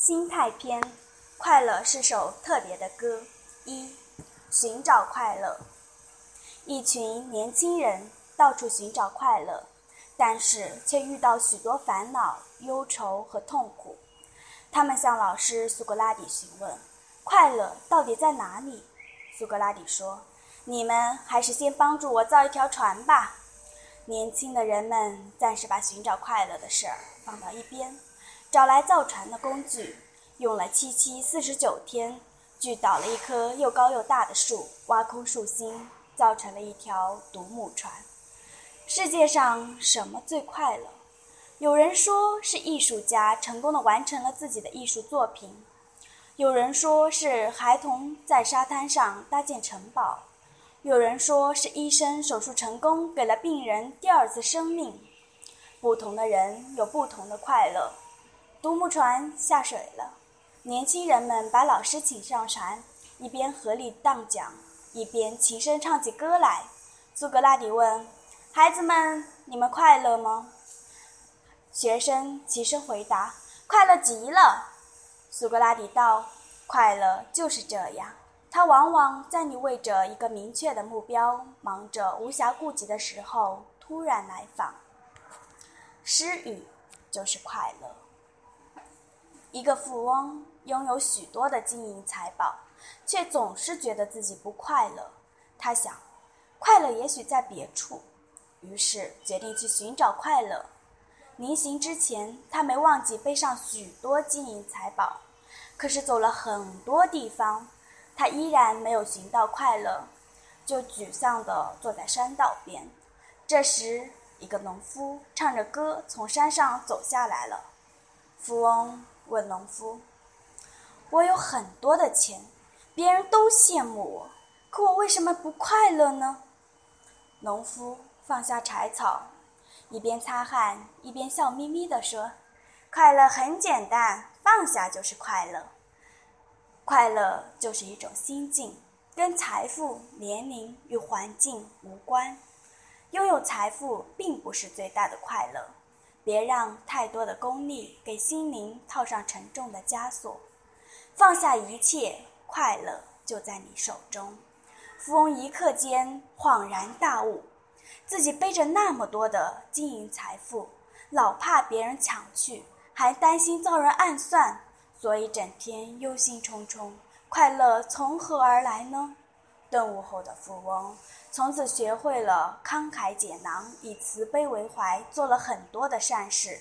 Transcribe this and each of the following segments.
心态篇，快乐是首特别的歌。一，寻找快乐。一群年轻人到处寻找快乐，但是却遇到许多烦恼、忧愁和痛苦。他们向老师苏格拉底询问：“快乐到底在哪里？”苏格拉底说：“你们还是先帮助我造一条船吧。”年轻的人们暂时把寻找快乐的事儿放到一边。找来造船的工具，用了七七四十九天，锯倒了一棵又高又大的树，挖空树心，造成了一条独木船。世界上什么最快乐？有人说是艺术家成功的完成了自己的艺术作品，有人说是孩童在沙滩上搭建城堡，有人说是医生手术成功给了病人第二次生命。不同的人有不同的快乐。独木船下水了，年轻人们把老师请上船，一边合力荡桨，一边齐声唱起歌来。苏格拉底问：“孩子们，你们快乐吗？”学生齐声回答：“快乐极了。”苏格拉底道：“快乐就是这样，它往往在你为着一个明确的目标忙着无暇顾及的时候突然来访。失语就是快乐。”一个富翁拥有许多的金银财宝，却总是觉得自己不快乐。他想，快乐也许在别处，于是决定去寻找快乐。临行之前，他没忘记背上许多金银财宝，可是走了很多地方，他依然没有寻到快乐，就沮丧地坐在山道边。这时，一个农夫唱着歌从山上走下来了。富翁。问农夫：“我有很多的钱，别人都羡慕我，可我为什么不快乐呢？”农夫放下柴草，一边擦汗一边笑眯眯地说：“快乐很简单，放下就是快乐。快乐就是一种心境，跟财富、年龄与环境无关。拥有财富并不是最大的快乐。”别让太多的功利给心灵套上沉重的枷锁，放下一切，快乐就在你手中。富翁一刻间恍然大悟，自己背着那么多的金银财富，老怕别人抢去，还担心遭人暗算，所以整天忧心忡忡。快乐从何而来呢？顿悟后的富翁，从此学会了慷慨解囊，以慈悲为怀，做了很多的善事。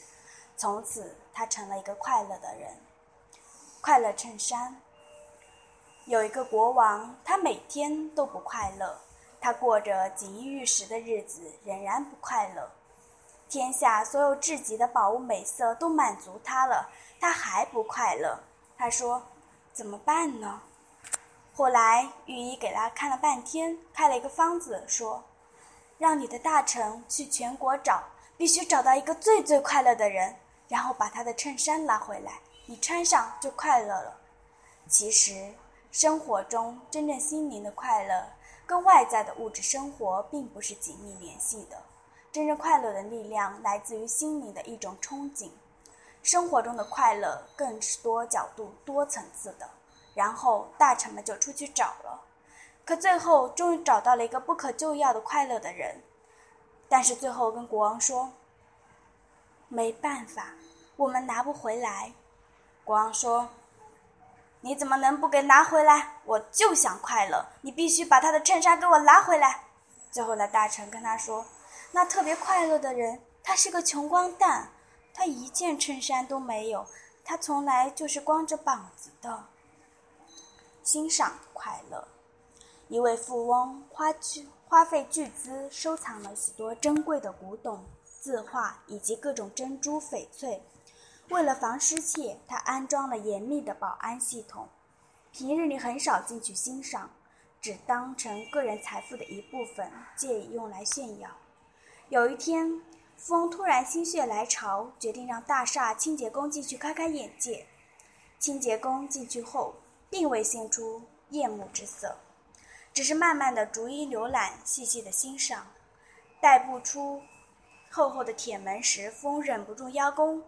从此，他成了一个快乐的人。快乐衬衫。有一个国王，他每天都不快乐，他过着锦衣玉食的日子，仍然不快乐。天下所有至极的宝物美色都满足他了，他还不快乐。他说：“怎么办呢？”后来，御医给他看了半天，开了一个方子，说：“让你的大臣去全国找，必须找到一个最最快乐的人，然后把他的衬衫拿回来，你穿上就快乐了。”其实，生活中真正心灵的快乐，跟外在的物质生活并不是紧密联系的。真正快乐的力量来自于心灵的一种憧憬。生活中的快乐更是多角度、多层次的。然后大臣们就出去找了，可最后终于找到了一个不可救药的快乐的人，但是最后跟国王说：“没办法，我们拿不回来。”国王说：“你怎么能不给拿回来？我就想快乐，你必须把他的衬衫给我拿回来。”最后的大臣跟他说：“那特别快乐的人，他是个穷光蛋，他一件衬衫都没有，他从来就是光着膀子的。”欣赏快乐。一位富翁花巨花费巨资收藏了许多珍贵的古董、字画以及各种珍珠翡翠。为了防失窃，他安装了严密的保安系统。平日里很少进去欣赏，只当成个人财富的一部分，借以用来炫耀。有一天，富翁突然心血来潮，决定让大厦清洁工进去开开眼界。清洁工进去后。并未现出厌恶之色，只是慢慢的逐一浏览，细细的欣赏。待步出厚厚的铁门时，风忍不住邀功：“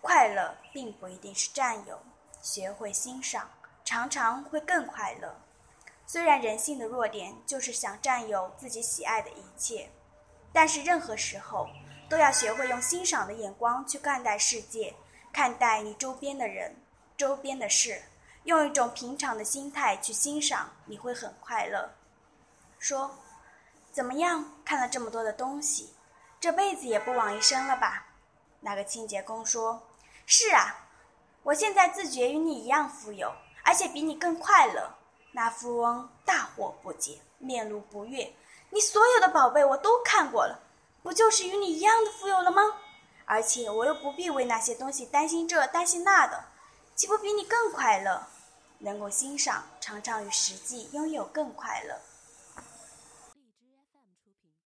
快乐并不一定是占有，学会欣赏，常常会更快乐。虽然人性的弱点就是想占有自己喜爱的一切，但是任何时候都要学会用欣赏的眼光去看待世界，看待你周边的人、周边的事，用一种平常的心态去欣赏，你会很快乐。说，怎么样？看了这么多的东西，这辈子也不枉一生了吧？那个清洁工说：“是啊，我现在自觉与你一样富有，而且比你更快乐。”那富翁大惑不解，面露不悦：“你所有的宝贝我都看过了，不就是与你一样的富有了吗？而且我又不必为那些东西担心这担心那的，岂不比你更快乐？能够欣赏，常常与实际拥有更快乐。”